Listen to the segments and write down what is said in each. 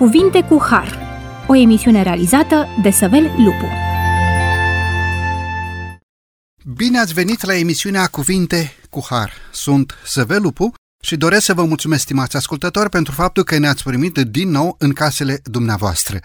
Cuvinte cu Har, o emisiune realizată de Săvel Lupu. Bine ați venit la emisiunea Cuvinte cu Har. Sunt Săvel Lupu și doresc să vă mulțumesc, stimați ascultători, pentru faptul că ne-ați primit din nou în casele dumneavoastră.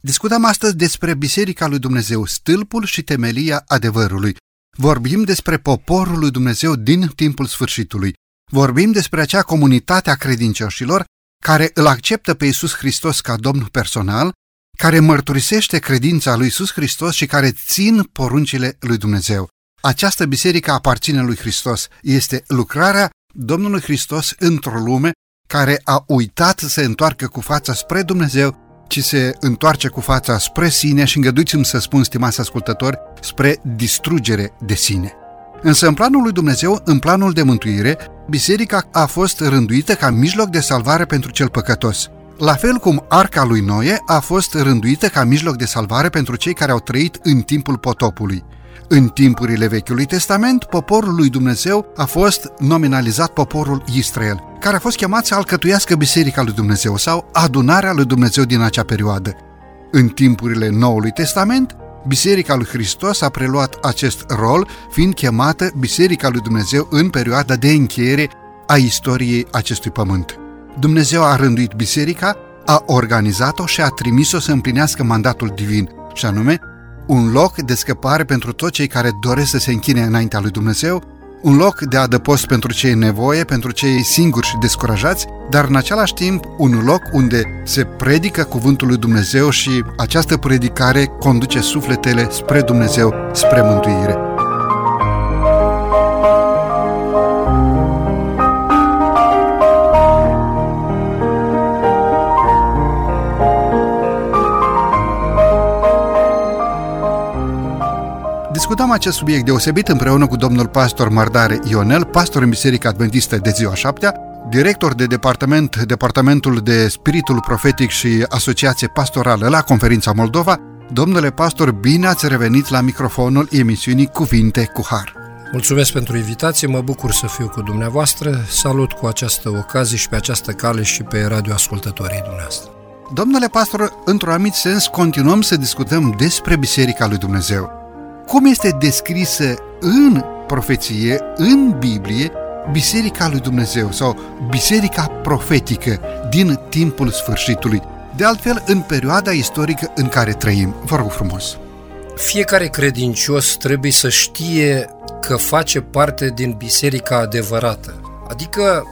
Discutăm astăzi despre Biserica lui Dumnezeu, stâlpul și temelia adevărului. Vorbim despre poporul lui Dumnezeu din timpul sfârșitului. Vorbim despre acea comunitate a credincioșilor care îl acceptă pe Isus Hristos ca Domn personal, care mărturisește credința lui Isus Hristos și care țin poruncile lui Dumnezeu. Această biserică aparține lui Hristos. Este lucrarea Domnului Hristos într-o lume care a uitat să se întoarcă cu fața spre Dumnezeu, ci se întoarce cu fața spre sine și îngăduiți-mi să spun, stimați ascultători, spre distrugere de sine. Însă în planul lui Dumnezeu, în planul de mântuire, biserica a fost rânduită ca mijloc de salvare pentru cel păcătos. La fel cum arca lui Noe a fost rânduită ca mijloc de salvare pentru cei care au trăit în timpul potopului. În timpurile Vechiului Testament, poporul lui Dumnezeu a fost nominalizat poporul Israel, care a fost chemat să alcătuiască Biserica lui Dumnezeu sau adunarea lui Dumnezeu din acea perioadă. În timpurile Noului Testament, Biserica lui Hristos a preluat acest rol, fiind chemată Biserica lui Dumnezeu în perioada de încheiere a istoriei acestui pământ. Dumnezeu a rânduit biserica, a organizat-o și a trimis-o să împlinească mandatul divin, și anume un loc de scăpare pentru toți cei care doresc să se închine înaintea lui Dumnezeu, un loc de adăpost pentru cei nevoie, pentru cei singuri și descurajați, dar în același timp un loc unde se predică cuvântul lui Dumnezeu și această predicare conduce sufletele spre Dumnezeu, spre mântuire. Discutăm acest subiect deosebit împreună cu domnul pastor Mardare Ionel, pastor în Biserica Adventistă de ziua șaptea, director de departament, Departamentul de Spiritul Profetic și Asociație Pastorală la Conferința Moldova. Domnule pastor, bine ați revenit la microfonul emisiunii Cuvinte cu Har. Mulțumesc pentru invitație, mă bucur să fiu cu dumneavoastră. Salut cu această ocazie și pe această cale și pe radioascultătorii dumneavoastră. Domnule pastor, într-un anumit sens continuăm să discutăm despre Biserica lui Dumnezeu cum este descrisă în profeție, în Biblie, Biserica lui Dumnezeu sau Biserica profetică din timpul sfârșitului. De altfel, în perioada istorică în care trăim. Vă rog frumos! Fiecare credincios trebuie să știe că face parte din biserica adevărată, adică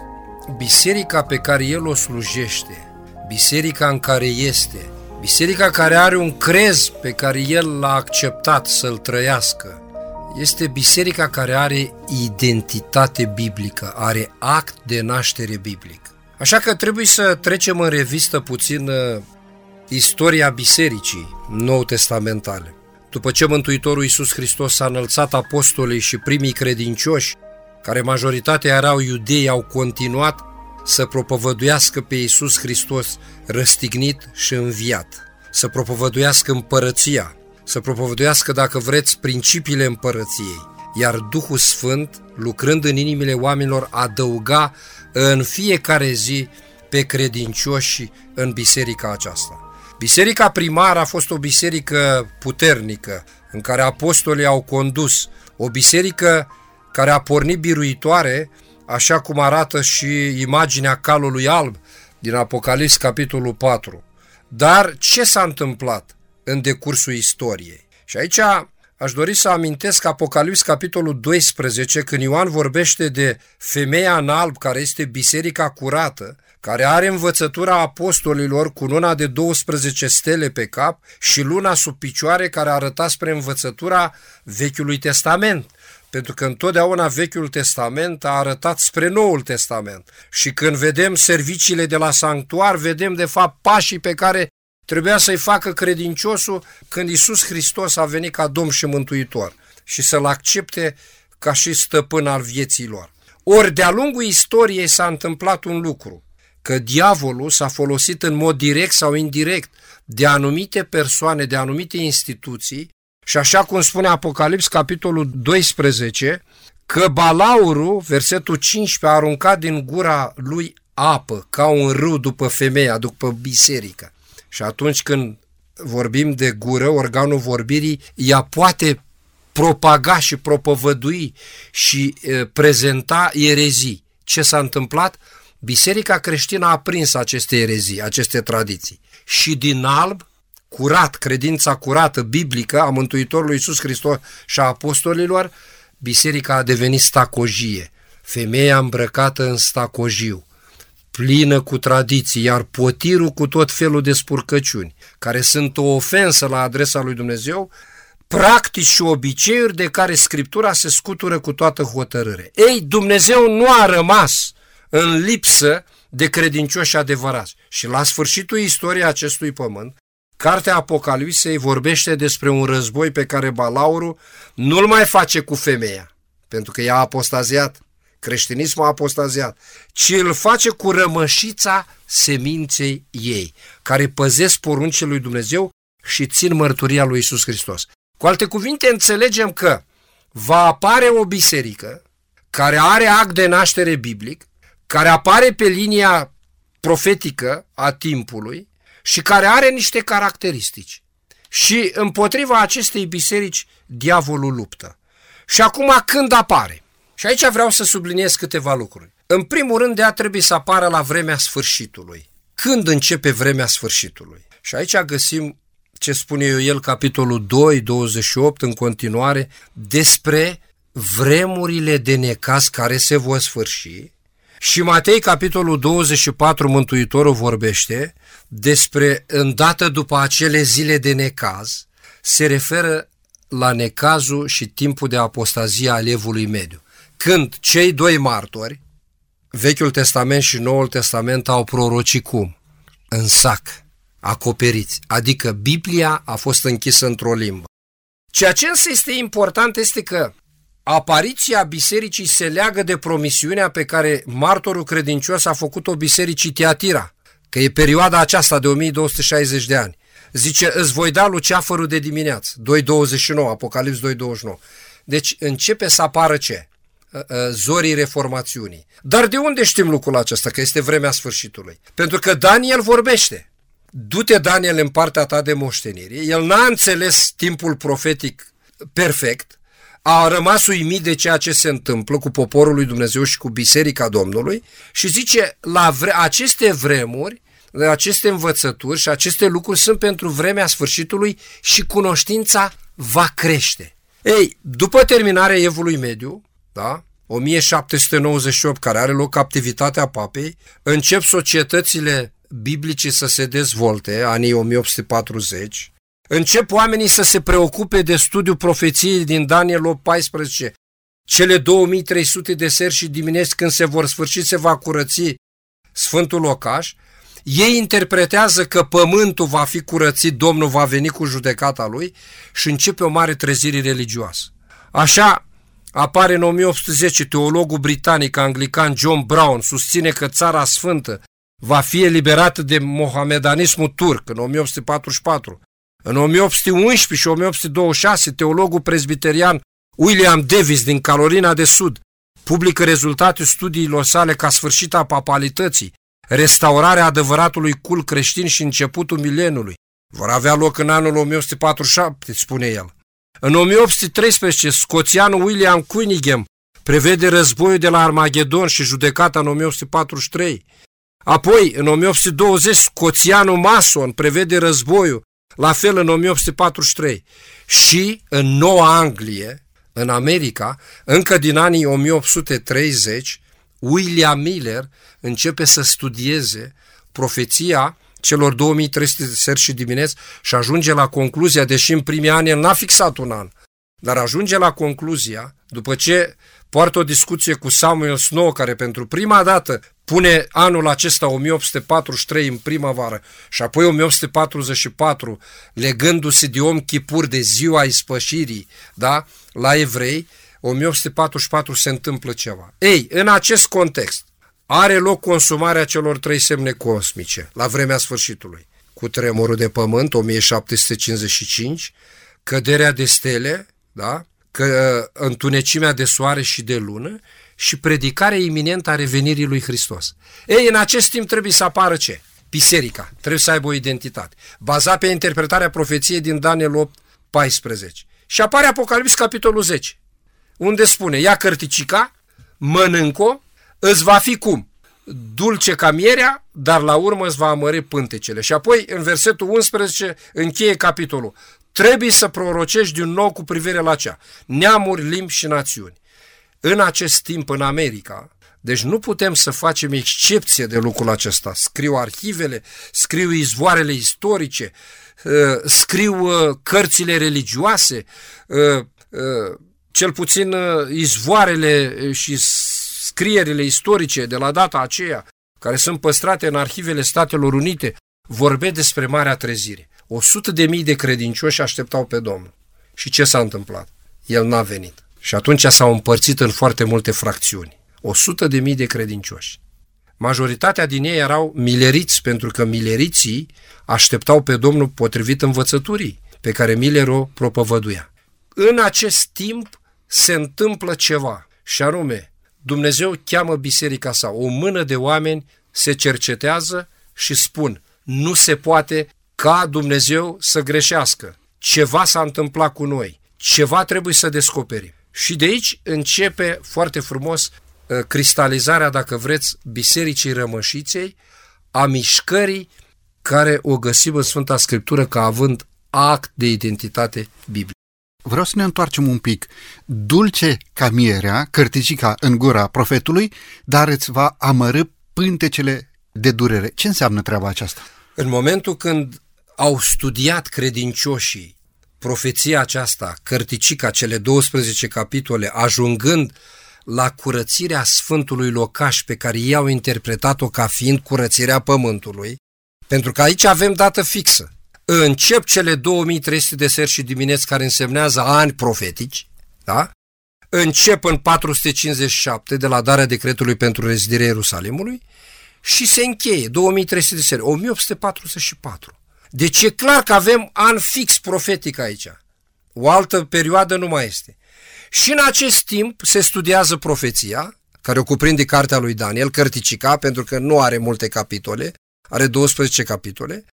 biserica pe care el o slujește, biserica în care este, Biserica care are un crez pe care el l-a acceptat să-l trăiască, este biserica care are identitate biblică, are act de naștere biblic. Așa că trebuie să trecem în revistă puțin uh, istoria bisericii nou testamentale. După ce Mântuitorul Iisus Hristos a înălțat apostolii și primii credincioși, care majoritatea erau iudei, au continuat să propovăduiască pe Iisus Hristos răstignit și înviat, să propovăduiască împărăția, să propovăduiască, dacă vreți, principiile împărăției, iar Duhul Sfânt, lucrând în inimile oamenilor, adăuga în fiecare zi pe credincioși în biserica aceasta. Biserica primară a fost o biserică puternică, în care apostolii au condus, o biserică care a pornit biruitoare, așa cum arată și imaginea calului alb din Apocalips, capitolul 4. Dar ce s-a întâmplat în decursul istoriei? Și aici aș dori să amintesc Apocalips, capitolul 12, când Ioan vorbește de femeia în alb, care este biserica curată, care are învățătura apostolilor cu luna de 12 stele pe cap și luna sub picioare care arăta spre învățătura Vechiului Testament pentru că întotdeauna Vechiul Testament a arătat spre Noul Testament. Și când vedem serviciile de la sanctuar, vedem de fapt pașii pe care trebuia să-i facă credinciosul când Isus Hristos a venit ca Domn și Mântuitor și să-L accepte ca și stăpân al vieții lor. Ori de-a lungul istoriei s-a întâmplat un lucru, că diavolul s-a folosit în mod direct sau indirect de anumite persoane, de anumite instituții, și așa cum spune Apocalips, capitolul 12, că balaurul, versetul 15, a aruncat din gura lui apă, ca un râu după femeia, după biserică. Și atunci când vorbim de gură, organul vorbirii, ea poate propaga și propovădui și e, prezenta erezii. Ce s-a întâmplat? Biserica creștină a prins aceste erezii, aceste tradiții. Și din alb, curat, credința curată, biblică a Mântuitorului Iisus Hristos și a apostolilor, biserica a devenit stacojie. Femeia îmbrăcată în stacojiu plină cu tradiții, iar potirul cu tot felul de spurcăciuni, care sunt o ofensă la adresa lui Dumnezeu, practici și obiceiuri de care Scriptura se scutură cu toată hotărâre. Ei, Dumnezeu nu a rămas în lipsă de credincioși adevărați. Și la sfârșitul istoriei acestui pământ, Cartea Apocalipsei vorbește despre un război pe care Balaurul nu-l mai face cu femeia, pentru că ea a apostaziat, creștinismul a apostaziat, ci îl face cu rămășița seminței ei, care păzesc poruncile lui Dumnezeu și țin mărturia lui Isus Hristos. Cu alte cuvinte, înțelegem că va apare o biserică care are act de naștere biblic, care apare pe linia profetică a timpului și care are niște caracteristici. Și împotriva acestei biserici, diavolul luptă. Și acum când apare? Și aici vreau să subliniez câteva lucruri. În primul rând, ea trebuie să apară la vremea sfârșitului. Când începe vremea sfârșitului? Și aici găsim ce spune eu el, capitolul 2, 28, în continuare, despre vremurile de necaz care se vor sfârși. Și Matei, capitolul 24, Mântuitorul vorbește despre îndată după acele zile de necaz, se referă la necazul și timpul de apostazie al evului mediu când cei doi martori, Vechiul Testament și Noul Testament, au prorocit cum? În sac, acoperiți, adică Biblia a fost închisă într-o limbă. Ceea ce însă este important este că apariția bisericii se leagă de promisiunea pe care martorul credincios a făcut-o bisericii Tiatira, că e perioada aceasta de 1260 de ani. Zice, îți voi da luceafărul de dimineață, 2.29, Apocalips 2.29. Deci începe să apară ce? Uh, uh, zorii reformațiunii. Dar de unde știm lucrul acesta, că este vremea sfârșitului? Pentru că Daniel vorbește. Du-te, Daniel, în partea ta de moștenire. El n-a înțeles timpul profetic perfect, a rămas uimit de ceea ce se întâmplă cu poporul lui Dumnezeu și cu Biserica Domnului și zice, la vre- aceste vremuri, aceste învățături și aceste lucruri sunt pentru vremea sfârșitului și cunoștința va crește. Ei, după terminarea evului mediu, da? 1798, care are loc captivitatea papei, încep societățile biblice să se dezvolte, anii 1840, încep oamenii să se preocupe de studiul profeției din Daniel 14, cele 2300 de seri și dimineți când se vor sfârși se va curăți Sfântul Locaș, ei interpretează că pământul va fi curățit, Domnul va veni cu judecata lui și începe o mare trezire religioasă. Așa, Apare în 1810 teologul britanic anglican John Brown, susține că țara sfântă va fi eliberată de mohamedanismul turc în 1844. În 1811 și 1826, teologul presbiterian William Davis din Carolina de Sud publică rezultatul studiilor sale ca sfârșit a papalității, restaurarea adevăratului cult creștin și începutul mileniului. Vor avea loc în anul 1147, spune el. În 1813, scoțianul William Cunningham prevede războiul de la Armagedon și judecata în 1843. Apoi, în 1820, scoțianul Mason prevede războiul, la fel în 1843. Și în Noua Anglie, în America, încă din anii 1830, William Miller începe să studieze profeția celor 2300 de seri și dimineți și ajunge la concluzia, deși în primii ani el n-a fixat un an, dar ajunge la concluzia, după ce poartă o discuție cu Samuel Snow, care pentru prima dată pune anul acesta 1843 în primăvară și apoi 1844 legându-se de om chipur de ziua ispășirii da, la evrei, 1844 se întâmplă ceva. Ei, în acest context, are loc consumarea celor trei semne cosmice la vremea sfârșitului. Cu tremurul de pământ, 1755, căderea de stele, da? Că, întunecimea de soare și de lună și predicarea iminentă a revenirii lui Hristos. Ei, în acest timp trebuie să apară ce? biserica trebuie să aibă o identitate. Bazat pe interpretarea profeției din Daniel 8, 14. Și apare Apocalips capitolul 10, unde spune, ia cărticica, mănânc-o, îți va fi cum? Dulce ca mierea, dar la urmă îți va amări pântecele. Și apoi, în versetul 11, încheie capitolul. Trebuie să prorocești din nou cu privire la cea. Neamuri, limbi și națiuni. În acest timp, în America, deci nu putem să facem excepție de lucrul acesta. Scriu arhivele, scriu izvoarele istorice, uh, scriu uh, cărțile religioase, uh, cel puțin izvoarele și scrierile istorice de la data aceea, care sunt păstrate în arhivele Statelor Unite, vorbe despre Marea Trezire. O sută de mii de credincioși așteptau pe Domnul. Și ce s-a întâmplat? El n-a venit. Și atunci s-au împărțit în foarte multe fracțiuni. O sută de mii de credincioși. Majoritatea din ei erau mileriți, pentru că mileriții așteptau pe Domnul potrivit învățăturii pe care Miller o propovăduia. În acest timp se întâmplă ceva, și anume, Dumnezeu cheamă biserica sa, o mână de oameni se cercetează și spun, nu se poate ca Dumnezeu să greșească. Ceva s-a întâmplat cu noi, ceva trebuie să descoperim. Și de aici începe foarte frumos uh, cristalizarea, dacă vreți, Bisericii Rămășiței, a mișcării care o găsim în Sfânta Scriptură ca având act de identitate biblică. Vreau să ne întoarcem un pic. Dulce ca mierea, cărticica în gura profetului, dar îți va amărâ pântecele de durere. Ce înseamnă treaba aceasta? În momentul când au studiat credincioșii profeția aceasta, cărticica, cele 12 capitole, ajungând la curățirea Sfântului Locaș pe care ei au interpretat-o ca fiind curățirea pământului, pentru că aici avem dată fixă. Încep cele 2300 de seri și dimineți care însemnează ani profetici, da? Încep în 457 de la darea decretului pentru rezidirea Ierusalimului și se încheie 2300 de seri, 1844. Deci e clar că avem an fix profetic aici. O altă perioadă nu mai este. Și în acest timp se studiază profeția, care o cuprinde cartea lui Daniel, Cărticica, pentru că nu are multe capitole, are 12 capitole,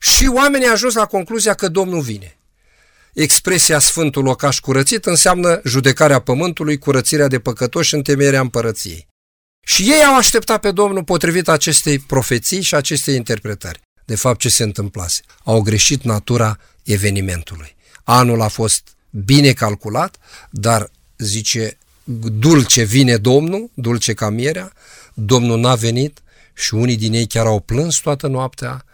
și oamenii au ajuns la concluzia că Domnul vine. Expresia Sfântul Locaș curățit înseamnă judecarea pământului, curățirea de păcătoși, întemeierea împărăției. Și ei au așteptat pe Domnul potrivit acestei profeții și acestei interpretări de fapt ce se întâmplase. Au greșit natura evenimentului. Anul a fost bine calculat, dar zice, dulce vine Domnul, dulce ca mierea, Domnul n-a venit și unii din ei chiar au plâns toată noaptea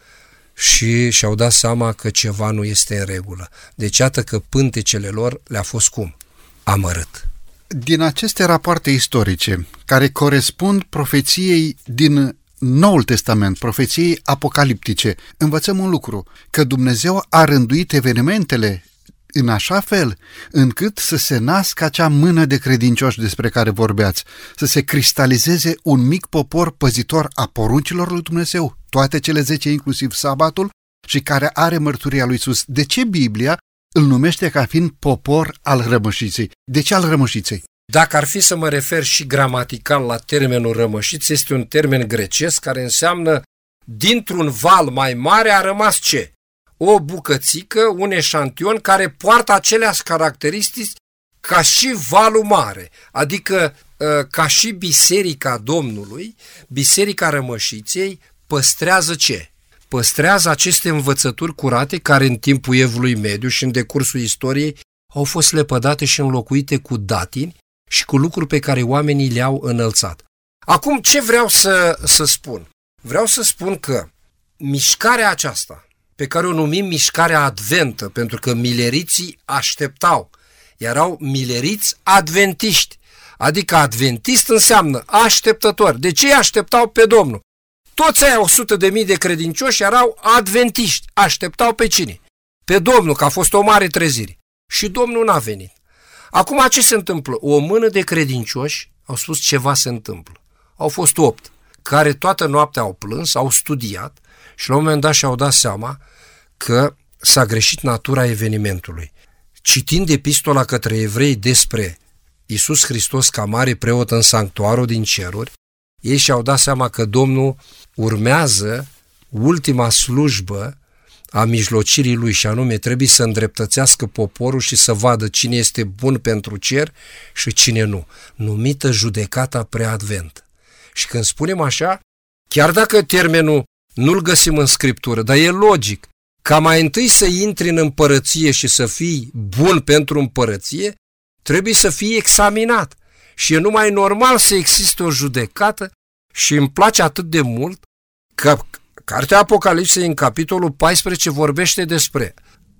și și-au dat seama că ceva nu este în regulă. Deci iată că pântecele lor le-a fost cum? Amărât. Din aceste rapoarte istorice, care corespund profeției din Noul Testament, profeției apocaliptice, învățăm un lucru, că Dumnezeu a rânduit evenimentele în așa fel încât să se nască acea mână de credincioși despre care vorbeați, să se cristalizeze un mic popor păzitor a poruncilor lui Dumnezeu, toate cele zece, inclusiv sabatul, și care are mărturia lui Iisus. De ce Biblia îl numește ca fiind popor al rămășiței? De ce al rămășiței? Dacă ar fi să mă refer și gramatical la termenul rămășiț, este un termen grecesc care înseamnă dintr-un val mai mare a rămas ce? O bucățică, un eșantion care poartă aceleași caracteristici ca și valul mare, adică ă, ca și biserica Domnului, biserica rămășiței păstrează ce? Păstrează aceste învățături curate care în timpul evului mediu și în decursul istoriei au fost lepădate și înlocuite cu datini și cu lucruri pe care oamenii le-au înălțat. Acum, ce vreau să, să spun? Vreau să spun că mișcarea aceasta, pe care o numim mișcarea adventă, pentru că mileriții așteptau, erau mileriți adventiști, adică adventist înseamnă așteptător. De ce așteptau pe Domnul? Toți aia 100 de mii de credincioși erau adventiști, așteptau pe cine? Pe Domnul, că a fost o mare trezire. Și Domnul n-a venit. Acum ce se întâmplă? O mână de credincioși au spus ceva se întâmplă. Au fost opt, care toată noaptea au plâns, au studiat și la un moment dat și-au dat seama că s-a greșit natura evenimentului. Citind epistola către evrei despre Isus Hristos ca mare preot în sanctuarul din ceruri, ei și-au dat seama că Domnul urmează ultima slujbă a mijlocirii lui și anume trebuie să îndreptățească poporul și să vadă cine este bun pentru cer și cine nu. Numită judecata preadvent. Și când spunem așa, chiar dacă termenul nu-l găsim în scriptură, dar e logic, ca mai întâi să intri în împărăție și să fii bun pentru împărăție, trebuie să fii examinat. Și e numai normal să existe o judecată și îmi place atât de mult că Cartea Apocalipsei în capitolul 14 vorbește despre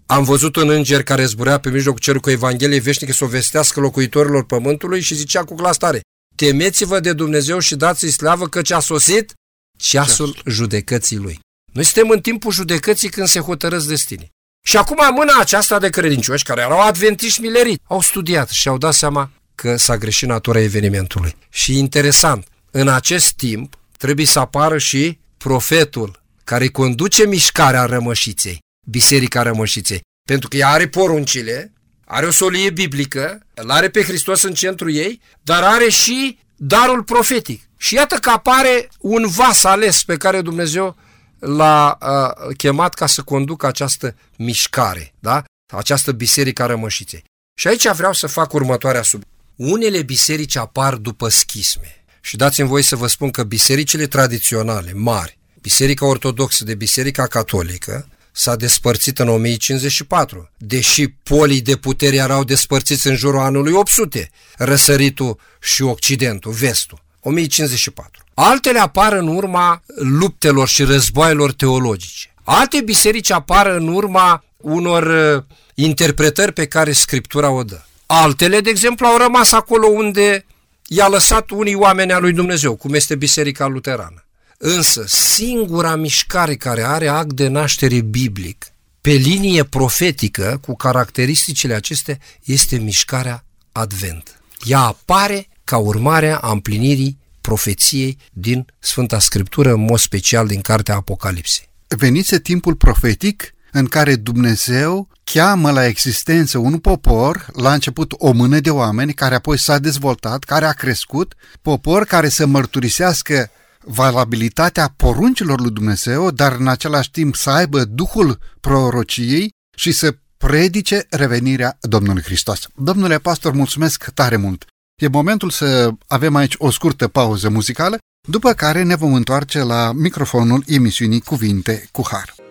am văzut un înger care zburea pe mijlocul cerului cu Evanghelie veșnică să o vestească locuitorilor pământului și zicea cu glas tare, temeți-vă de Dumnezeu și dați-i slavă căci a sosit ceasul Ceas. judecății lui. Noi suntem în timpul judecății când se hotărăsc destinii. Și acum mâna aceasta de credincioși care erau adventiști milerit au studiat și au dat seama că s-a greșit natura evenimentului. Și interesant, în acest timp trebuie să apară și profetul care conduce mișcarea rămășiței, Biserica Rămășiței, pentru că ea are poruncile, are o solie biblică, îl are pe Hristos în centru ei, dar are și darul profetic. Și iată că apare un vas ales pe care Dumnezeu l-a uh, chemat ca să conducă această mișcare, da? această biserică a rămășiței. Și aici vreau să fac următoarea sub. Unele biserici apar după schisme. Și dați-mi voi să vă spun că bisericile tradiționale, mari, Biserica Ortodoxă de Biserica Catolică, s-a despărțit în 1054, deși polii de putere erau despărțiți în jurul anului 800, răsăritul și occidentul, vestul, 1054. Altele apar în urma luptelor și războaielor teologice. Alte biserici apar în urma unor uh, interpretări pe care Scriptura o dă. Altele, de exemplu, au rămas acolo unde i-a lăsat unii oameni al lui Dumnezeu, cum este Biserica Luterană. Însă, singura mișcare care are act de naștere biblic, pe linie profetică, cu caracteristicile acestea, este mișcarea Advent. Ea apare ca urmare a împlinirii profeției din Sfânta Scriptură, în mod special din Cartea Apocalipsei. Venise timpul profetic în care Dumnezeu cheamă la existență un popor, la început o mână de oameni, care apoi s-a dezvoltat, care a crescut, popor care să mărturisească valabilitatea poruncilor lui Dumnezeu, dar în același timp să aibă duhul prorociei și să predice revenirea Domnului Hristos. Domnule pastor, mulțumesc tare mult! E momentul să avem aici o scurtă pauză muzicală, după care ne vom întoarce la microfonul emisiunii Cuvinte cu Har.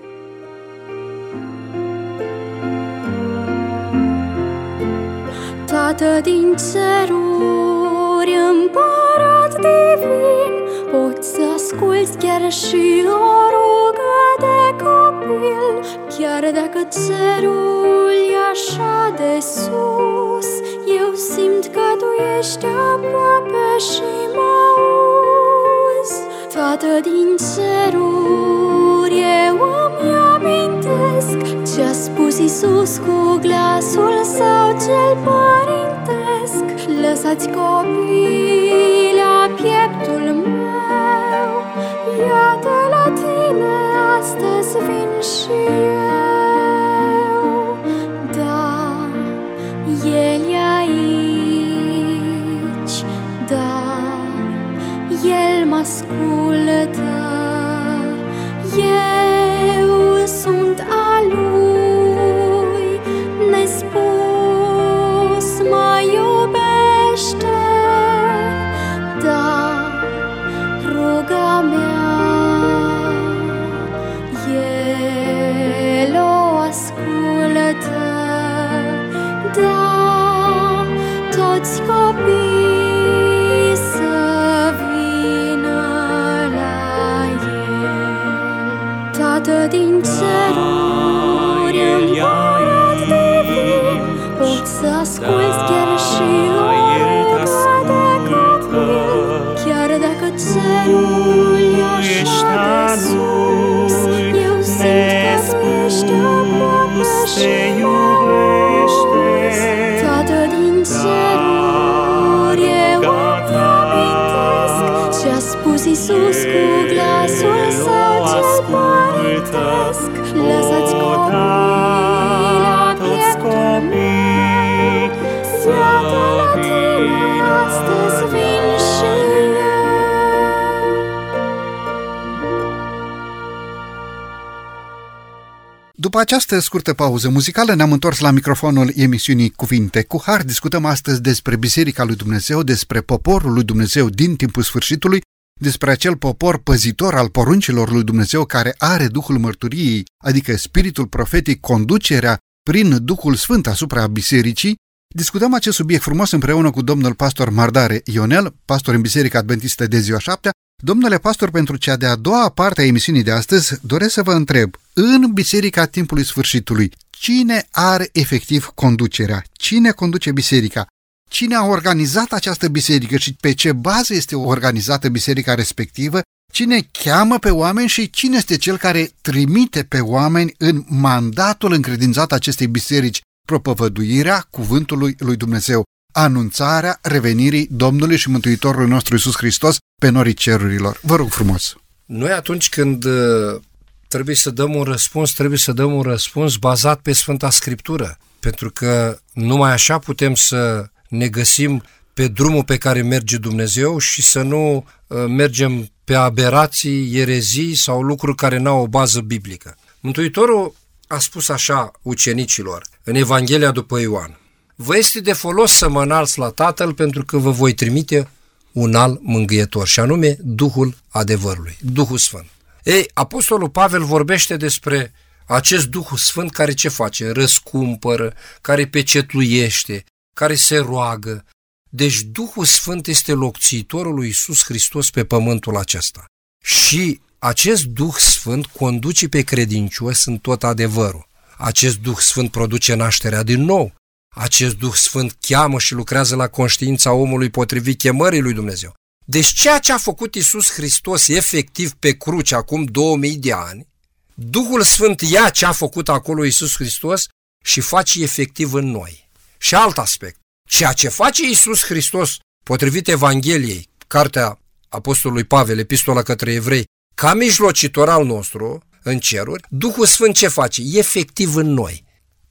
Tată din ceruri, împărat divin, Poți să asculți chiar și o rugă de copil. Chiar dacă cerul e așa de sus Eu simt că tu ești aproape și mă auzi Tată din ceruri, eu îmi amintesc Ce-a spus Iisus cu glasul său cel părintesc. Lăsați copii la pieptul meu. Iată la tine astăzi vin și eu. Da, El e El După această scurtă pauză muzicală ne-am întors la microfonul emisiunii Cuvinte cu Har. Discutăm astăzi despre Biserica lui Dumnezeu, despre poporul lui Dumnezeu din timpul sfârșitului, despre acel popor păzitor al poruncilor lui Dumnezeu care are Duhul mărturiei, adică spiritul profetic, conducerea prin Duhul Sfânt asupra bisericii. Discutăm acest subiect frumos împreună cu domnul pastor Mardare Ionel, pastor în Biserica Adventistă de ziua șaptea, Domnule pastor, pentru cea de-a doua parte a emisiunii de astăzi, doresc să vă întreb, în Biserica Timpului Sfârșitului, cine are efectiv conducerea? Cine conduce biserica? Cine a organizat această biserică și pe ce bază este organizată biserica respectivă? Cine cheamă pe oameni și cine este cel care trimite pe oameni în mandatul încredințat acestei biserici, propovăduirea cuvântului lui Dumnezeu? Anunțarea revenirii Domnului și Mântuitorului nostru Isus Hristos pe norii cerurilor. Vă rog frumos! Noi atunci când uh, trebuie să dăm un răspuns, trebuie să dăm un răspuns bazat pe Sfânta Scriptură, pentru că numai așa putem să ne găsim pe drumul pe care merge Dumnezeu și să nu uh, mergem pe aberații, erezii sau lucruri care n-au o bază biblică. Mântuitorul a spus așa ucenicilor în Evanghelia după Ioan vă este de folos să mă înalți la Tatăl pentru că vă voi trimite un alt mângâietor, și anume Duhul adevărului, Duhul Sfânt. Ei, Apostolul Pavel vorbește despre acest Duh Sfânt care ce face? Răscumpără, care pecetluiește, care se roagă. Deci Duhul Sfânt este locțitorul lui Isus Hristos pe pământul acesta. Și acest Duh Sfânt conduce pe credincios în tot adevărul. Acest Duh Sfânt produce nașterea din nou. Acest Duh Sfânt cheamă și lucrează la conștiința omului potrivit chemării lui Dumnezeu. Deci ceea ce a făcut Isus Hristos efectiv pe cruce acum 2000 de ani, Duhul Sfânt ia ce a făcut acolo Isus Hristos și face efectiv în noi. Și alt aspect, ceea ce face Isus Hristos potrivit Evangheliei, cartea Apostolului Pavel, epistola către evrei, ca mijlocitor al nostru în ceruri, Duhul Sfânt ce face? Efectiv în noi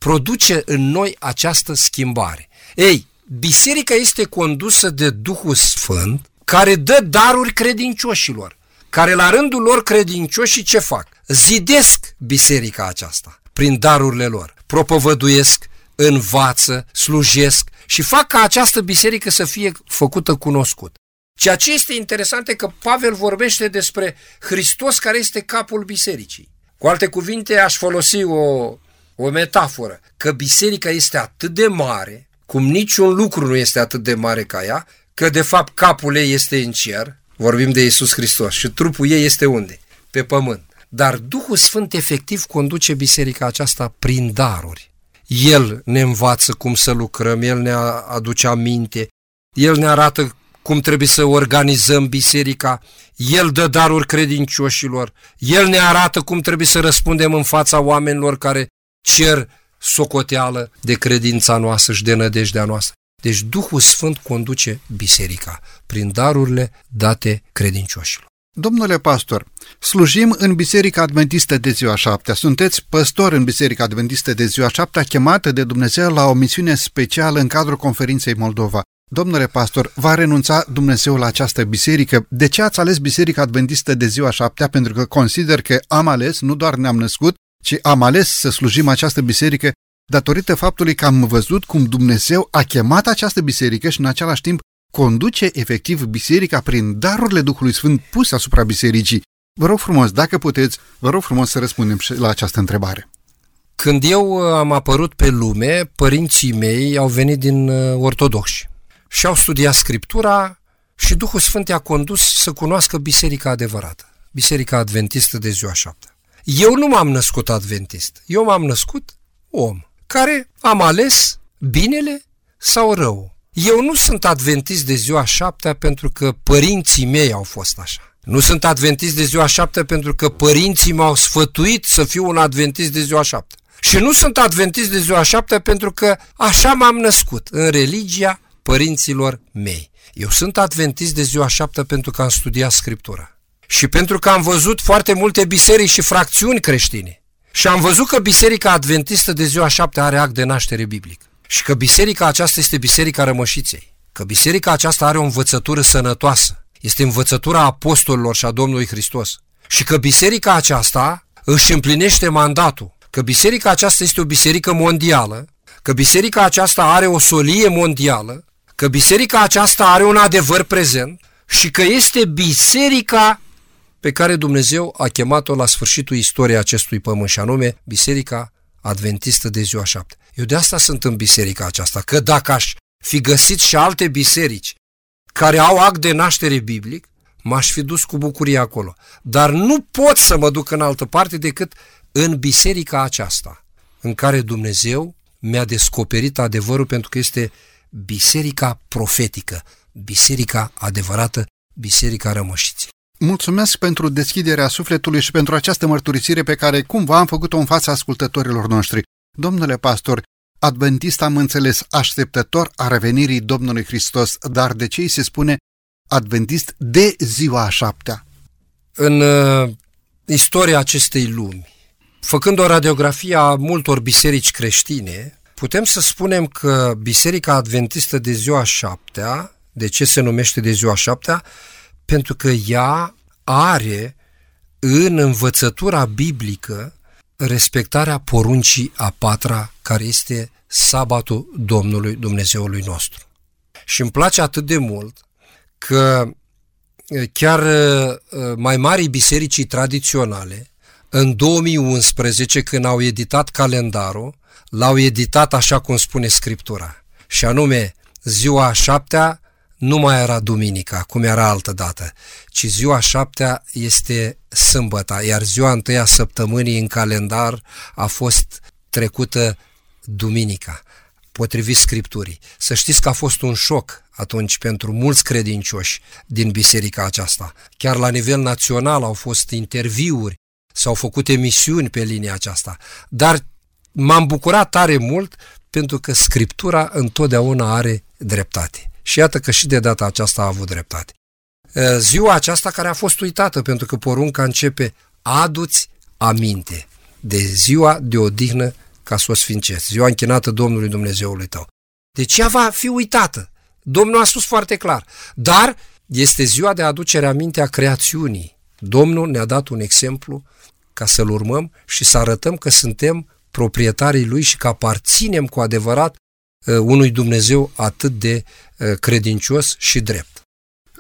produce în noi această schimbare. Ei, biserica este condusă de Duhul Sfânt, care dă daruri credincioșilor, care la rândul lor credincioșii ce fac? Zidesc biserica aceasta prin darurile lor, propovăduiesc, învață, slujesc și fac ca această biserică să fie făcută cunoscut. Ceea ce este interesant e că Pavel vorbește despre Hristos care este capul bisericii. Cu alte cuvinte, aș folosi o o metaforă, că biserica este atât de mare, cum niciun lucru nu este atât de mare ca ea, că de fapt capul ei este în cer, vorbim de Isus Hristos, și trupul ei este unde? Pe pământ. Dar Duhul Sfânt efectiv conduce biserica aceasta prin daruri. El ne învață cum să lucrăm, El ne aduce aminte, El ne arată cum trebuie să organizăm biserica, El dă daruri credincioșilor, El ne arată cum trebuie să răspundem în fața oamenilor care cer socoteală de credința noastră și de nădejdea noastră. Deci Duhul Sfânt conduce biserica prin darurile date credincioșilor. Domnule pastor, slujim în Biserica Adventistă de ziua șaptea. Sunteți păstor în Biserica Adventistă de ziua șaptea, chemată de Dumnezeu la o misiune specială în cadrul conferinței Moldova. Domnule pastor, va renunța Dumnezeu la această biserică? De ce ați ales Biserica Adventistă de ziua șaptea? Pentru că consider că am ales, nu doar ne-am născut, ci am ales să slujim această biserică datorită faptului că am văzut cum Dumnezeu a chemat această biserică și în același timp conduce efectiv biserica prin darurile Duhului Sfânt puse asupra bisericii. Vă rog frumos, dacă puteți, vă rog frumos să răspundem la această întrebare. Când eu uh, am apărut pe lume, părinții mei au venit din uh, ortodoxi și au studiat Scriptura și Duhul Sfânt i-a condus să cunoască biserica adevărată, biserica adventistă de ziua șapte. Eu nu m-am născut adventist, eu m-am născut om, care am ales binele sau rău. Eu nu sunt adventist de ziua șaptea pentru că părinții mei au fost așa. Nu sunt adventist de ziua șaptea pentru că părinții m-au sfătuit să fiu un adventist de ziua șaptea. Și nu sunt adventist de ziua șaptea pentru că așa m-am născut în religia părinților mei. Eu sunt adventist de ziua șaptea pentru că am studiat Scriptura și pentru că am văzut foarte multe biserici și fracțiuni creștine. Și am văzut că Biserica Adventistă de ziua șapte are act de naștere biblic. Și că biserica aceasta este biserica rămășiței. Că biserica aceasta are o învățătură sănătoasă. Este învățătura apostolilor și a Domnului Hristos. Și că biserica aceasta își împlinește mandatul că biserica aceasta este o biserică mondială, că biserica aceasta are o solie mondială, că biserica aceasta are un adevăr prezent și că este biserica pe care Dumnezeu a chemat-o la sfârșitul istoriei acestui pământ, și anume Biserica Adventistă de ziua șapte. Eu de asta sunt în biserica aceasta, că dacă aș fi găsit și alte biserici care au act de naștere biblic, m-aș fi dus cu bucurie acolo. Dar nu pot să mă duc în altă parte decât în biserica aceasta, în care Dumnezeu mi-a descoperit adevărul pentru că este biserica profetică, biserica adevărată, biserica rămășiții. Mulțumesc pentru deschiderea sufletului și pentru această mărturisire pe care cumva am făcut-o în fața ascultătorilor noștri. Domnule pastor, adventist am înțeles așteptător a revenirii Domnului Hristos, dar de ce îi se spune adventist de ziua a șaptea? În uh, istoria acestei lumi, făcând o radiografie a multor biserici creștine, putem să spunem că Biserica Adventistă de ziua șaptea, de ce se numește de ziua șaptea? Pentru că ea are în învățătura biblică respectarea poruncii a patra, care este sabatul Domnului Dumnezeului nostru. Și îmi place atât de mult că chiar mai mari bisericii tradiționale, în 2011, când au editat calendarul, l-au editat așa cum spune Scriptura. Și anume, ziua a șaptea nu mai era duminica, cum era altă dată, ci ziua șaptea este sâmbăta, iar ziua întâia săptămânii în calendar a fost trecută duminica, potrivit Scripturii. Să știți că a fost un șoc atunci pentru mulți credincioși din biserica aceasta. Chiar la nivel național au fost interviuri, s-au făcut emisiuni pe linia aceasta, dar m-am bucurat tare mult pentru că Scriptura întotdeauna are dreptate. Și iată că și de data aceasta a avut dreptate. Ziua aceasta care a fost uitată, pentru că porunca începe aduți aminte de ziua de odihnă ca să o sfințești, ziua închinată Domnului Dumnezeului tău. Deci ea va fi uitată. Domnul a spus foarte clar. Dar este ziua de aducere aminte a creațiunii. Domnul ne-a dat un exemplu ca să-l urmăm și să arătăm că suntem proprietarii lui și că aparținem cu adevărat uh, unui Dumnezeu atât de uh, credincios și drept.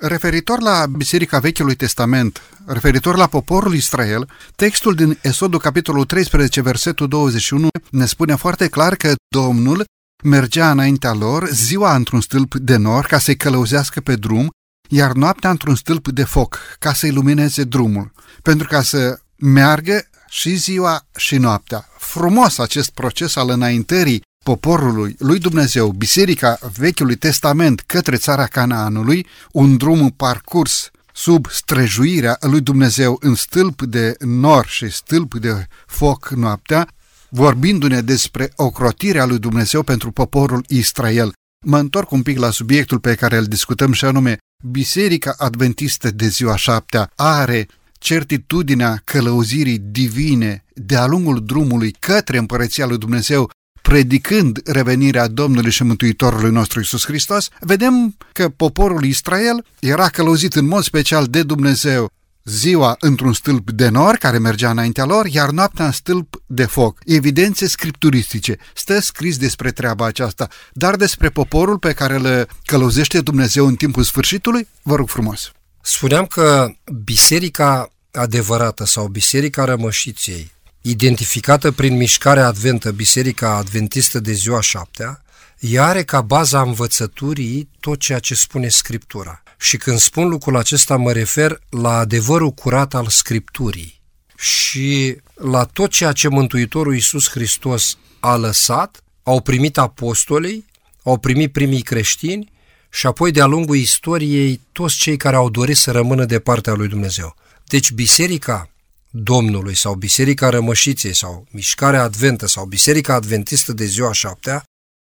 Referitor la Biserica Vechiului Testament, referitor la poporul Israel, textul din Esodul capitolul 13, versetul 21 ne spune foarte clar că Domnul mergea înaintea lor ziua într-un stâlp de nor ca să-i călăuzească pe drum, iar noaptea într-un stâlp de foc ca să ilumineze drumul, pentru ca să meargă și ziua și noaptea. Frumos acest proces al înaintării poporului lui Dumnezeu, Biserica Vechiului Testament către țara Canaanului, un drum parcurs sub străjuirea lui Dumnezeu în stâlp de nor și stâlp de foc noaptea, vorbindu-ne despre ocrotirea lui Dumnezeu pentru poporul Israel. Mă întorc un pic la subiectul pe care îl discutăm și anume Biserica Adventistă de ziua șaptea are certitudinea călăuzirii divine de-a lungul drumului către împărăția lui Dumnezeu, predicând revenirea Domnului și Mântuitorului nostru Isus Hristos, vedem că poporul Israel era călăuzit în mod special de Dumnezeu ziua într-un stâlp de nor care mergea înaintea lor, iar noaptea în stâlp de foc. Evidențe scripturistice. Stă scris despre treaba aceasta, dar despre poporul pe care îl călăuzește Dumnezeu în timpul sfârșitului, vă rog frumos. Spuneam că biserica adevărată sau Biserica Rămășiței, identificată prin mișcarea adventă Biserica Adventistă de ziua șaptea, ea are ca baza învățăturii tot ceea ce spune Scriptura. Și când spun lucrul acesta mă refer la adevărul curat al Scripturii și la tot ceea ce Mântuitorul Iisus Hristos a lăsat, au primit apostolii, au primit primii creștini și apoi de-a lungul istoriei toți cei care au dorit să rămână de partea lui Dumnezeu. Deci biserica Domnului sau biserica rămășiței sau mișcarea adventă sau biserica adventistă de ziua șaptea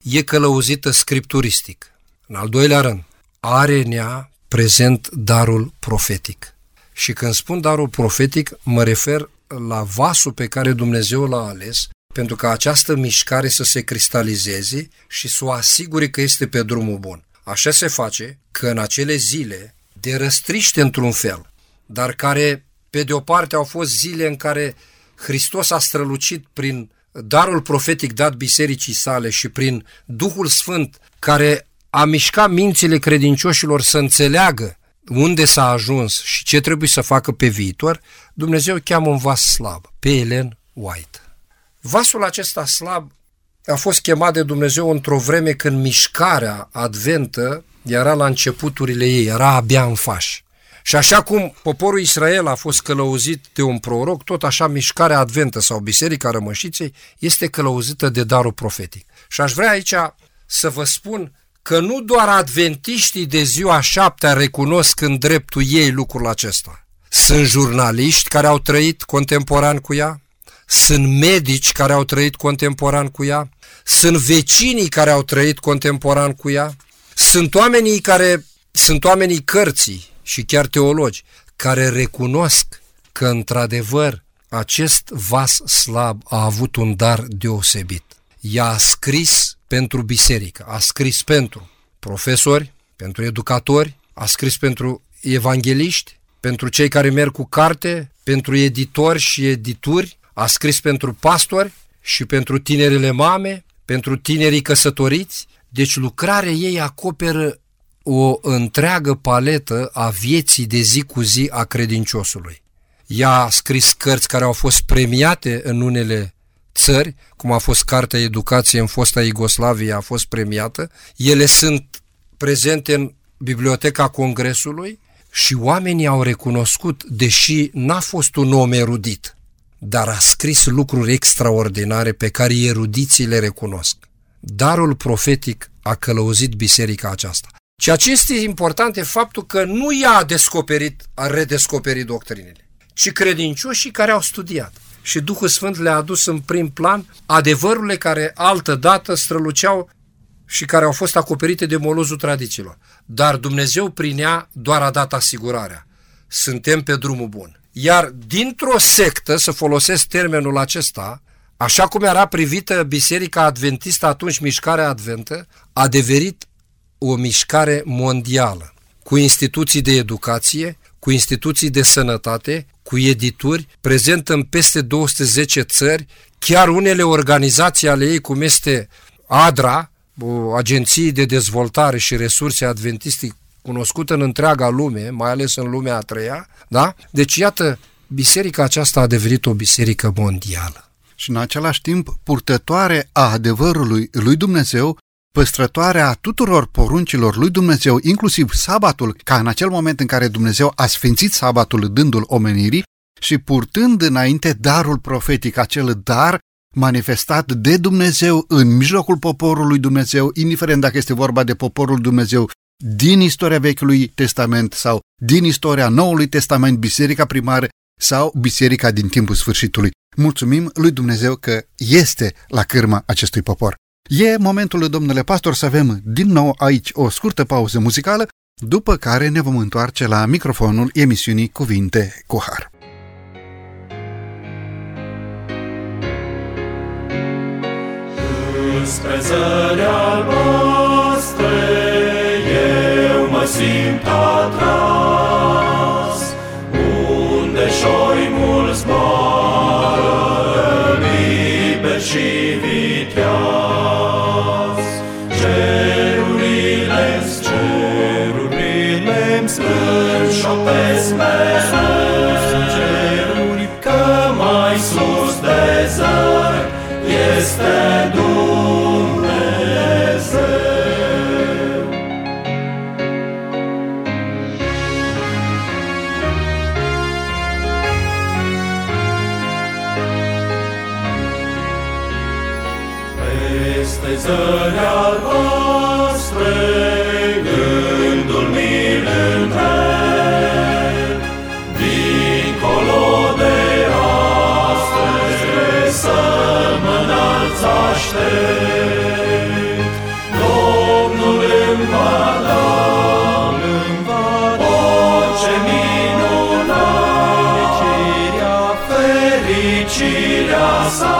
e călăuzită scripturistic. În al doilea rând, are nea prezent darul profetic. Și când spun darul profetic, mă refer la vasul pe care Dumnezeu l-a ales pentru ca această mișcare să se cristalizeze și să o asigure că este pe drumul bun. Așa se face că în acele zile de răstriște într-un fel, dar care, pe de o parte, au fost zile în care Hristos a strălucit prin darul profetic dat bisericii sale și prin Duhul Sfânt care a mișcat mințile credincioșilor să înțeleagă unde s-a ajuns și ce trebuie să facă pe viitor, Dumnezeu cheamă un vas slab, pe Ellen White. Vasul acesta slab a fost chemat de Dumnezeu într-o vreme când mișcarea adventă era la începuturile ei, era abia în faș. Și așa cum poporul Israel a fost călăuzit de un proroc, tot așa mișcarea adventă sau Biserica Rămășiței este călăuzită de darul profetic. Și aș vrea aici să vă spun că nu doar adventiștii de ziua șaptea recunosc în dreptul ei lucrul acesta. Sunt jurnaliști care au trăit contemporan cu ea, sunt medici care au trăit contemporan cu ea, sunt vecinii care au trăit contemporan cu ea, sunt oamenii care sunt oamenii cărții și chiar teologi care recunosc că într-adevăr acest vas slab a avut un dar deosebit. Ea a scris pentru biserică, a scris pentru profesori, pentru educatori, a scris pentru evangeliști, pentru cei care merg cu carte, pentru editori și edituri, a scris pentru pastori și pentru tinerile mame, pentru tinerii căsătoriți, deci lucrarea ei acoperă o întreagă paletă a vieții de zi cu zi a credinciosului. Ea a scris cărți care au fost premiate în unele țări, cum a fost Cartea Educație în fosta Iugoslavie, a fost premiată. Ele sunt prezente în Biblioteca Congresului și oamenii au recunoscut, deși n-a fost un om erudit, dar a scris lucruri extraordinare pe care erudiții le recunosc. Darul profetic a călăuzit biserica aceasta. Ceea ce este important e faptul că nu ea a descoperit, a redescoperit doctrinele, ci credincioșii care au studiat. Și Duhul Sfânt le-a adus în prim plan adevărurile care altă dată străluceau și care au fost acoperite de molozul tradițiilor. Dar Dumnezeu prin ea doar a dat asigurarea. Suntem pe drumul bun. Iar dintr-o sectă, să folosesc termenul acesta, așa cum era privită Biserica Adventistă atunci, mișcarea adventă, a devenit o mișcare mondială, cu instituții de educație, cu instituții de sănătate, cu edituri, prezent în peste 210 țări, chiar unele organizații ale ei, cum este ADRA, o agenție de dezvoltare și resurse adventiste cunoscută în întreaga lume, mai ales în lumea a treia, da? Deci, iată, biserica aceasta a devenit o biserică mondială. Și în același timp, purtătoare a adevărului lui Dumnezeu, păstrătoarea tuturor poruncilor lui Dumnezeu, inclusiv sabatul, ca în acel moment în care Dumnezeu a sfințit sabatul dându-l omenirii și purtând înainte darul profetic, acel dar manifestat de Dumnezeu în mijlocul poporului Dumnezeu, indiferent dacă este vorba de poporul Dumnezeu din istoria Vechiului Testament sau din istoria Noului Testament, biserica primară sau biserica din timpul sfârșitului. Mulțumim lui Dumnezeu că este la cârma acestui popor. E momentul, domnule pastor, să avem din nou aici o scurtă pauză muzicală, după care ne vom întoarce la microfonul emisiunii Cuvinte cu Har. Spre zări albastre eu mă simt atras, unde șoimul zboară liber și viteaz. Îmi șopesc mereu, ceruri că mai sus de zări este Dumnezeu. Peste zări albastre, sa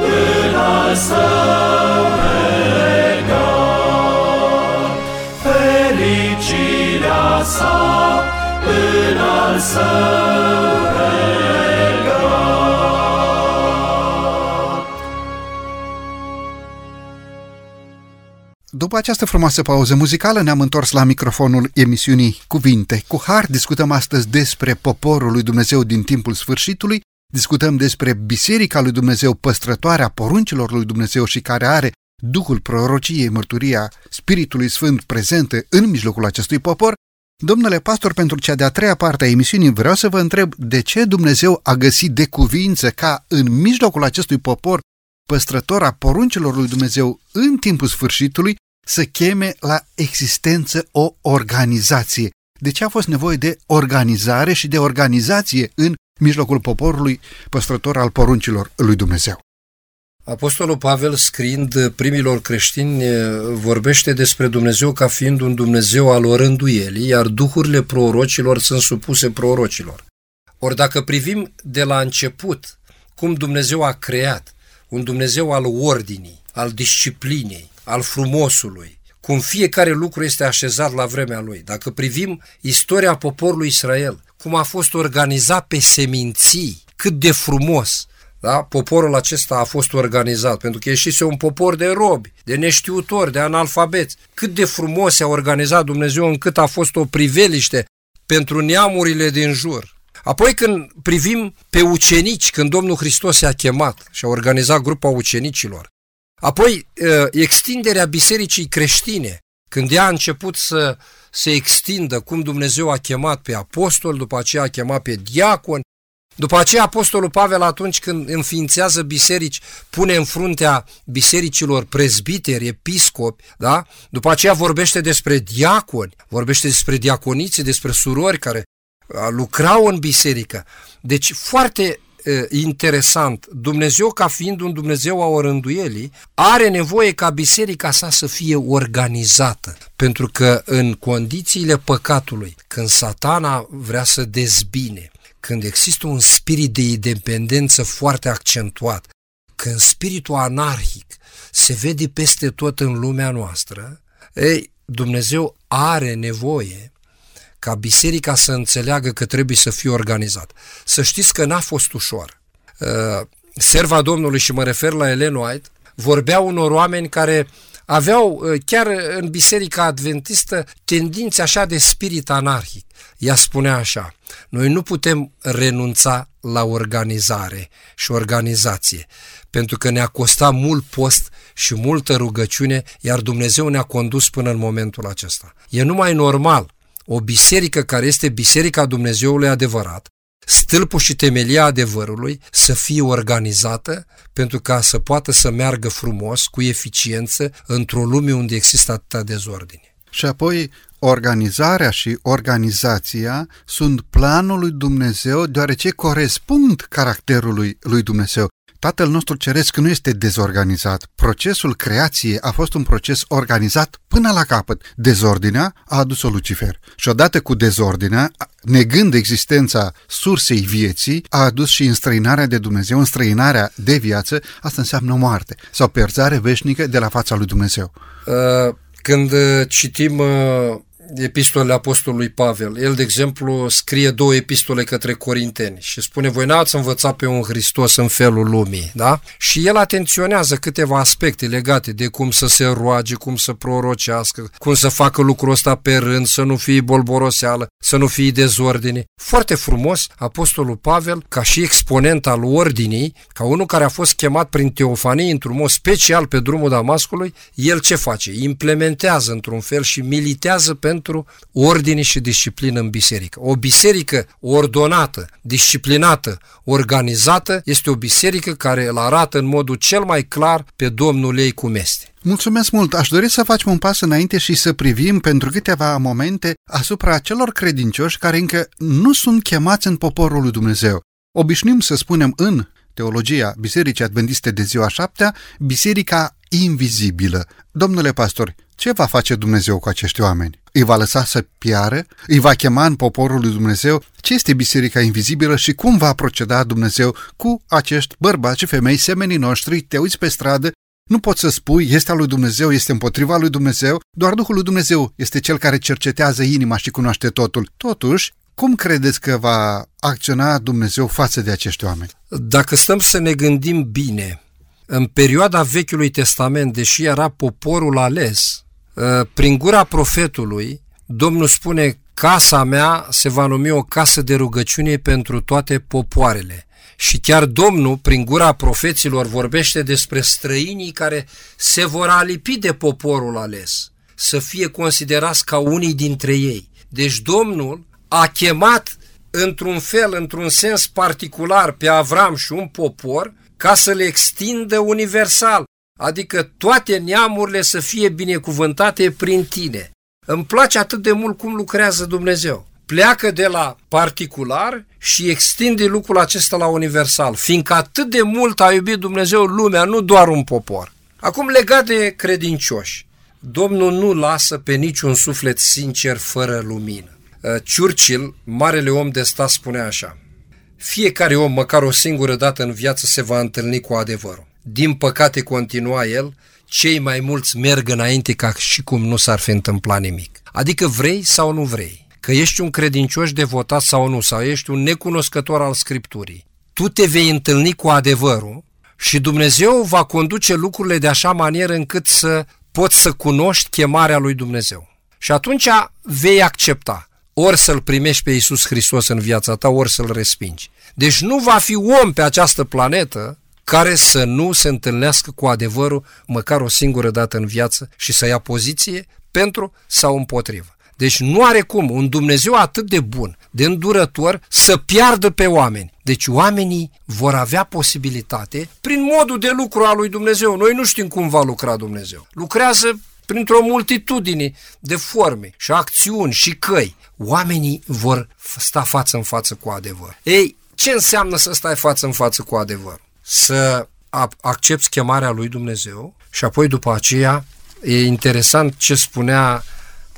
în al său regat. Fericirea sa în După această frumoasă pauză muzicală ne-am întors la microfonul emisiunii Cuvinte cu Har. Discutăm astăzi despre poporul lui Dumnezeu din timpul sfârșitului discutăm despre Biserica lui Dumnezeu, păstrătoarea poruncilor lui Dumnezeu și care are Duhul prorociei, mărturia Spiritului Sfânt prezente în mijlocul acestui popor. Domnule pastor, pentru cea de-a treia parte a emisiunii vreau să vă întreb de ce Dumnezeu a găsit de cuvință ca în mijlocul acestui popor păstrător a poruncilor lui Dumnezeu în timpul sfârșitului, să cheme la existență o organizație. De ce a fost nevoie de organizare și de organizație în mijlocul poporului păstrător al poruncilor lui Dumnezeu? Apostolul Pavel, scriind primilor creștini, vorbește despre Dumnezeu ca fiind un Dumnezeu al orânduielii, iar duhurile prorocilor sunt supuse prorocilor. Ori dacă privim de la început cum Dumnezeu a creat un Dumnezeu al ordinii, al disciplinei, al frumosului, cum fiecare lucru este așezat la vremea lui. Dacă privim istoria poporului Israel, cum a fost organizat pe seminții, cât de frumos, da? Poporul acesta a fost organizat pentru că ieșise un popor de robi, de neștiutori, de analfabeți. Cât de frumos s-a organizat Dumnezeu încât a fost o priveliște pentru neamurile din jur. Apoi când privim pe ucenici, când Domnul Hristos i-a chemat și a organizat grupa ucenicilor, apoi extinderea bisericii creștine, când ea a început să se extindă, cum Dumnezeu a chemat pe apostol, după aceea a chemat pe diacon, după aceea apostolul Pavel atunci când înființează biserici, pune în fruntea bisericilor prezbiteri, episcopi, da? După aceea vorbește despre diaconi, vorbește despre diaconiții, despre surori care lucrau în biserică. Deci foarte interesant, Dumnezeu ca fiind un Dumnezeu a orânduielii, are nevoie ca biserica sa să fie organizată. Pentru că în condițiile păcatului, când satana vrea să dezbine, când există un spirit de independență foarte accentuat, când spiritul anarhic se vede peste tot în lumea noastră, ei, Dumnezeu are nevoie ca biserica să înțeleagă că trebuie să fie organizat. Să știți că n-a fost ușor. Uh, serva Domnului, și mă refer la Ellen White, vorbea unor oameni care aveau uh, chiar în biserica adventistă tendințe așa de spirit anarhic. Ea spunea așa, noi nu putem renunța la organizare și organizație, pentru că ne-a costat mult post și multă rugăciune, iar Dumnezeu ne-a condus până în momentul acesta. E numai normal o biserică care este biserica Dumnezeului adevărat, stâlpul și temelia adevărului să fie organizată pentru ca să poată să meargă frumos, cu eficiență, într-o lume unde există atâta dezordine. Și apoi organizarea și organizația sunt planul lui Dumnezeu deoarece corespund caracterului lui Dumnezeu. Tatăl nostru ceresc nu este dezorganizat. Procesul creației a fost un proces organizat până la capăt. Dezordinea a adus-o Lucifer. Și odată cu dezordinea, negând existența sursei vieții, a adus și înstrăinarea de Dumnezeu, înstrăinarea de viață, asta înseamnă moarte sau pierzare veșnică de la fața lui Dumnezeu. Uh, când citim uh, epistolele apostolului Pavel. El, de exemplu, scrie două epistole către corinteni și spune, voi n-ați învățat pe un Hristos în felul lumii, da? Și el atenționează câteva aspecte legate de cum să se roage, cum să prorocească, cum să facă lucrul ăsta pe rând, să nu fie bolboroseală, să nu fie dezordine. Foarte frumos, apostolul Pavel, ca și exponent al ordinii, ca unul care a fost chemat prin teofanie într-un mod special pe drumul Damascului, el ce face? Implementează într-un fel și militează pentru pentru ordine și disciplină în biserică. O biserică ordonată, disciplinată, organizată este o biserică care îl arată în modul cel mai clar pe Domnul ei cum este. Mulțumesc mult! Aș dori să facem un pas înainte și să privim pentru câteva momente asupra celor credincioși care încă nu sunt chemați în poporul lui Dumnezeu. Obișnuim să spunem în teologia Bisericii Adventiste de ziua șaptea, biserica invizibilă. Domnule pastor, ce va face Dumnezeu cu acești oameni? Îi va lăsa să piară? Îi va chema în poporul lui Dumnezeu? Ce este biserica invizibilă și cum va proceda Dumnezeu cu acești bărbați și femei, semenii noștri? Te uiți pe stradă, nu poți să spui, este al lui Dumnezeu, este împotriva lui Dumnezeu, doar Duhul lui Dumnezeu este cel care cercetează inima și cunoaște totul. Totuși, cum credeți că va acționa Dumnezeu față de acești oameni? Dacă stăm să ne gândim bine, în perioada Vechiului Testament, deși era poporul ales, Uh, prin gura profetului, Domnul spune, casa mea se va numi o casă de rugăciune pentru toate popoarele. Și chiar Domnul, prin gura profeților, vorbește despre străinii care se vor alipi de poporul ales, să fie considerați ca unii dintre ei. Deci Domnul a chemat într-un fel, într-un sens particular pe Avram și un popor ca să le extindă universal, adică toate neamurile să fie binecuvântate prin tine. Îmi place atât de mult cum lucrează Dumnezeu. Pleacă de la particular și extinde lucrul acesta la universal, fiindcă atât de mult a iubit Dumnezeu lumea, nu doar un popor. Acum legat de credincioși, Domnul nu lasă pe niciun suflet sincer fără lumină. Uh, Churchill, marele om de stat, spune așa, fiecare om, măcar o singură dată în viață, se va întâlni cu adevărul. Din păcate, continua el, cei mai mulți merg înainte ca și cum nu s-ar fi întâmplat nimic. Adică vrei sau nu vrei, că ești un credincios devotat sau nu, sau ești un necunoscător al Scripturii, tu te vei întâlni cu adevărul și Dumnezeu va conduce lucrurile de așa manieră încât să poți să cunoști chemarea lui Dumnezeu. Și atunci vei accepta ori să-L primești pe Iisus Hristos în viața ta, ori să-L respingi. Deci nu va fi om pe această planetă care să nu se întâlnească cu adevărul măcar o singură dată în viață și să ia poziție pentru sau împotrivă. Deci nu are cum un Dumnezeu atât de bun, de îndurător, să piardă pe oameni. Deci oamenii vor avea posibilitate, prin modul de lucru al lui Dumnezeu, noi nu știm cum va lucra Dumnezeu. Lucrează printr-o multitudine de forme și acțiuni și căi. Oamenii vor sta față în față cu adevăr. Ei, ce înseamnă să stai față în față cu adevăr? Să accepti chemarea lui Dumnezeu și apoi după aceea e interesant ce spunea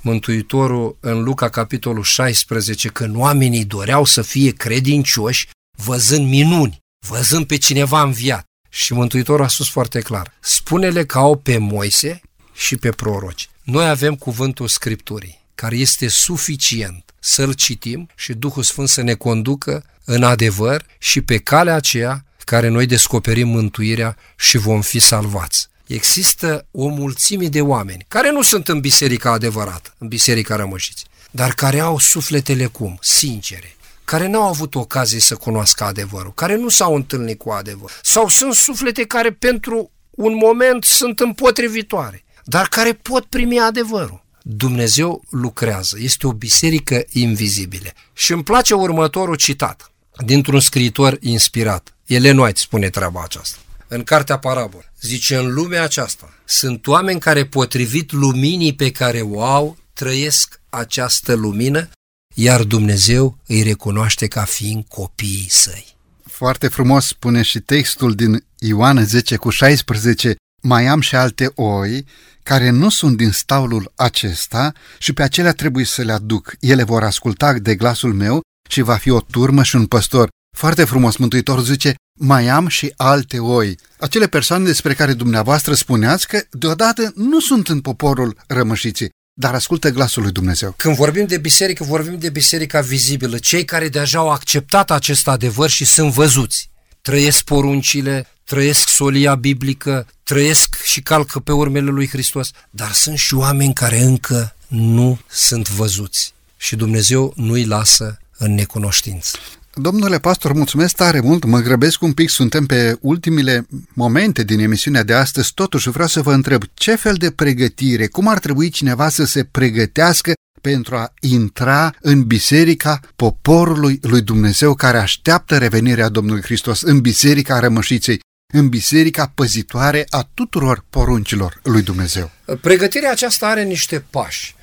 Mântuitorul în Luca capitolul 16 când oamenii doreau să fie credincioși văzând minuni, văzând pe cineva înviat. Și Mântuitorul a spus foarte clar, spune-le că au pe Moise și pe proroci. Noi avem cuvântul Scripturii, care este suficient să-l citim și Duhul Sfânt să ne conducă în adevăr și pe calea aceea care noi descoperim mântuirea și vom fi salvați. Există o mulțime de oameni care nu sunt în biserica adevărată, în biserica rămășiți, dar care au sufletele cum? Sincere, care n-au avut ocazie să cunoască adevărul, care nu s-au întâlnit cu adevărul, sau sunt suflete care pentru un moment sunt împotrivitoare, dar care pot primi adevărul. Dumnezeu lucrează, este o biserică invizibilă. Și îmi place următorul citat dintr-un scriitor inspirat. Ellen White spune treaba aceasta. În cartea Parabol, zice, în lumea aceasta sunt oameni care potrivit luminii pe care o au, trăiesc această lumină, iar Dumnezeu îi recunoaște ca fiind copiii săi. Foarte frumos spune și textul din Ioan 10 cu 16, mai am și alte oi care nu sunt din staulul acesta și pe acelea trebuie să le aduc. Ele vor asculta de glasul meu și va fi o turmă și un păstor. Foarte frumos, Mântuitor zice, mai am și alte oi. Acele persoane despre care dumneavoastră spuneați că deodată nu sunt în poporul rămășiții, dar ascultă glasul lui Dumnezeu. Când vorbim de biserică, vorbim de biserica vizibilă, cei care deja au acceptat acest adevăr și sunt văzuți. Trăiesc poruncile, trăiesc solia biblică, trăiesc și calcă pe urmele lui Hristos, dar sunt și oameni care încă nu sunt văzuți și Dumnezeu nu îi lasă în necunoștință. Domnule pastor, mulțumesc tare mult, mă grăbesc un pic, suntem pe ultimile momente din emisiunea de astăzi, totuși vreau să vă întreb ce fel de pregătire, cum ar trebui cineva să se pregătească pentru a intra în biserica poporului lui Dumnezeu care așteaptă revenirea Domnului Hristos, în biserica rămășiței, în biserica păzitoare a tuturor poruncilor lui Dumnezeu. Pregătirea aceasta are niște pași.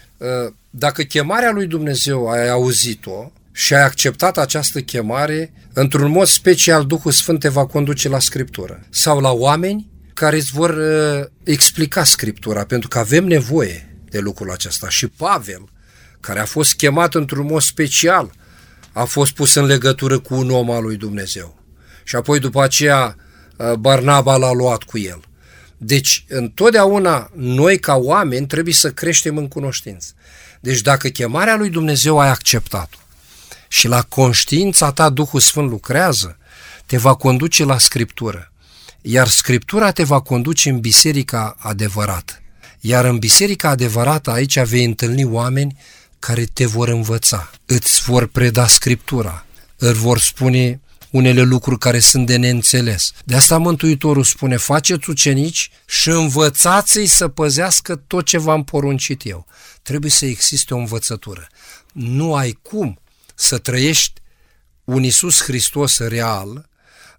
Dacă chemarea lui Dumnezeu ai auzit-o, și ai acceptat această chemare, într-un mod special Duhul Sfânt te va conduce la Scriptură sau la oameni care îți vor uh, explica Scriptura, pentru că avem nevoie de lucrul acesta. Și Pavel, care a fost chemat într-un mod special, a fost pus în legătură cu un om al lui Dumnezeu. Și apoi după aceea uh, Barnaba l-a luat cu el. Deci, întotdeauna, noi ca oameni trebuie să creștem în cunoștință. Deci dacă chemarea lui Dumnezeu ai acceptat-o, și la conștiința ta Duhul Sfânt lucrează, te va conduce la Scriptură. Iar Scriptura te va conduce în biserica adevărată. Iar în biserica adevărată aici vei întâlni oameni care te vor învăța, îți vor preda Scriptura, îți vor spune unele lucruri care sunt de neînțeles. De asta Mântuitorul spune, faceți ucenici și învățați-i să păzească tot ce v-am poruncit eu. Trebuie să existe o învățătură. Nu ai cum să trăiești un Iisus Hristos real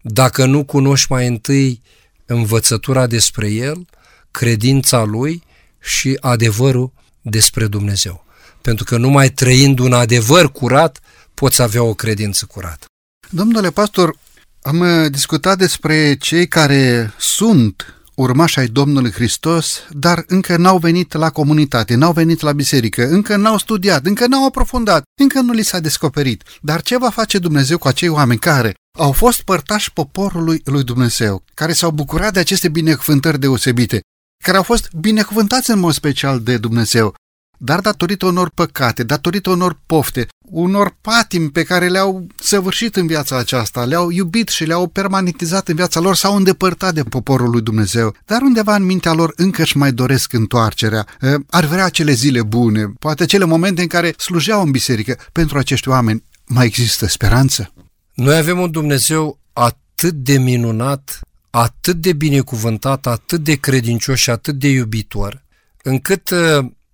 dacă nu cunoști mai întâi învățătura despre El, credința Lui și adevărul despre Dumnezeu. Pentru că numai trăind un adevăr curat, poți avea o credință curată. Domnule pastor, am uh, discutat despre cei care sunt urmași ai Domnului Hristos, dar încă n-au venit la comunitate, n-au venit la biserică, încă n-au studiat, încă n-au aprofundat, încă nu li s-a descoperit. Dar ce va face Dumnezeu cu acei oameni care au fost părtași poporului lui Dumnezeu, care s-au bucurat de aceste binecuvântări deosebite, care au fost binecuvântați în mod special de Dumnezeu, dar datorită unor păcate, datorită unor pofte, unor patimi pe care le-au săvârșit în viața aceasta, le-au iubit și le-au permanentizat în viața lor, s-au îndepărtat de poporul lui Dumnezeu, dar undeva în mintea lor încă își mai doresc întoarcerea, ar vrea acele zile bune, poate acele momente în care slujeau în biserică. Pentru acești oameni mai există speranță? Noi avem un Dumnezeu atât de minunat, atât de binecuvântat, atât de credincios și atât de iubitor, încât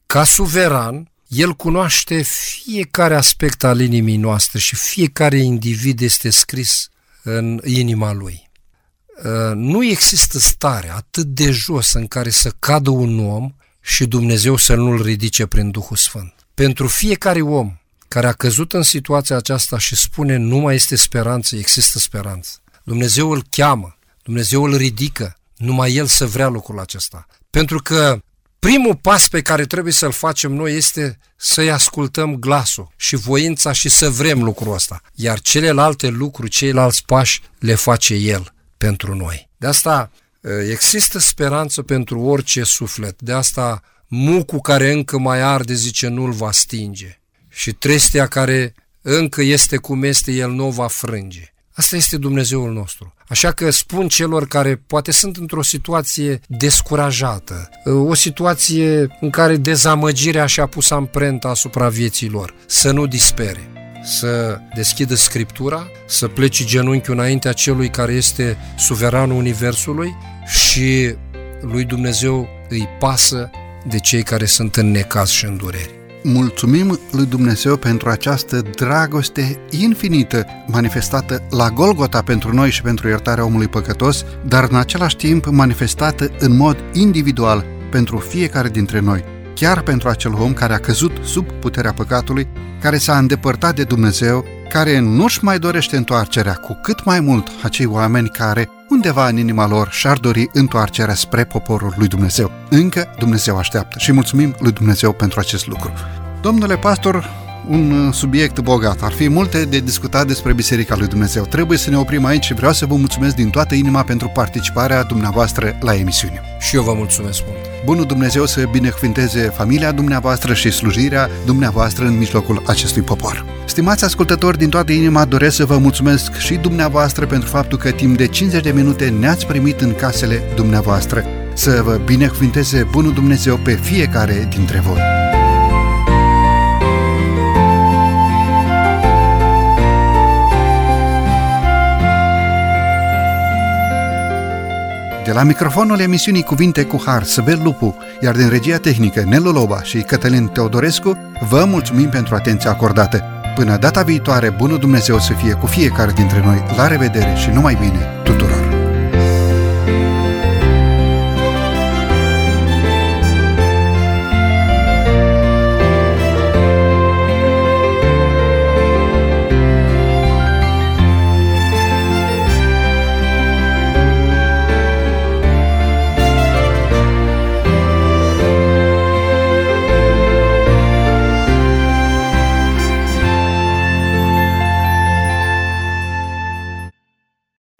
ca suveran, el cunoaște fiecare aspect al inimii noastre și fiecare individ este scris în inima lui. Uh, nu există stare atât de jos în care să cadă un om și Dumnezeu să nu-l ridice prin Duhul Sfânt. Pentru fiecare om care a căzut în situația aceasta și spune nu mai este speranță, există speranță. Dumnezeu îl cheamă, Dumnezeu îl ridică, numai El să vrea lucrul acesta. Pentru că primul pas pe care trebuie să-l facem noi este să-i ascultăm glasul și voința și să vrem lucrul ăsta. Iar celelalte lucruri, ceilalți pași, le face El pentru noi. De asta există speranță pentru orice suflet. De asta mucul care încă mai arde, zice, nu-l va stinge. Și trestea care încă este cum este, el nu o va frânge. Asta este Dumnezeul nostru. Așa că spun celor care poate sunt într-o situație descurajată, o situație în care dezamăgirea și-a pus amprenta asupra vieții lor, să nu dispere, să deschidă Scriptura, să plece genunchiul înaintea celui care este suveranul Universului și lui Dumnezeu îi pasă de cei care sunt în necaz și în durere. Mulțumim lui Dumnezeu pentru această dragoste infinită manifestată la Golgota pentru noi și pentru iertarea omului păcătos, dar în același timp manifestată în mod individual pentru fiecare dintre noi, chiar pentru acel om care a căzut sub puterea păcatului, care s-a îndepărtat de Dumnezeu, care nu-și mai dorește întoarcerea, cu cât mai mult acei oameni care undeva în inima lor și-ar dori întoarcerea spre poporul lui Dumnezeu. Încă Dumnezeu așteaptă și mulțumim lui Dumnezeu pentru acest lucru. Domnule pastor, un subiect bogat. Ar fi multe de discutat despre Biserica lui Dumnezeu. Trebuie să ne oprim aici și vreau să vă mulțumesc din toată inima pentru participarea dumneavoastră la emisiune. Și eu vă mulțumesc mult. Bunul Dumnezeu să binecuvinteze familia dumneavoastră și slujirea dumneavoastră în mijlocul acestui popor. Stimați ascultători, din toată inima doresc să vă mulțumesc și dumneavoastră pentru faptul că timp de 50 de minute ne-ați primit în casele dumneavoastră. Să vă binecuvinteze Bunul Dumnezeu pe fiecare dintre voi. De la microfonul emisiunii Cuvinte cu Har, Săbel Lupu, iar din regia tehnică Nelu Loba și Cătălin Teodorescu, vă mulțumim pentru atenția acordată. Până data viitoare, bunul Dumnezeu să fie cu fiecare dintre noi. La revedere și numai bine tuturor!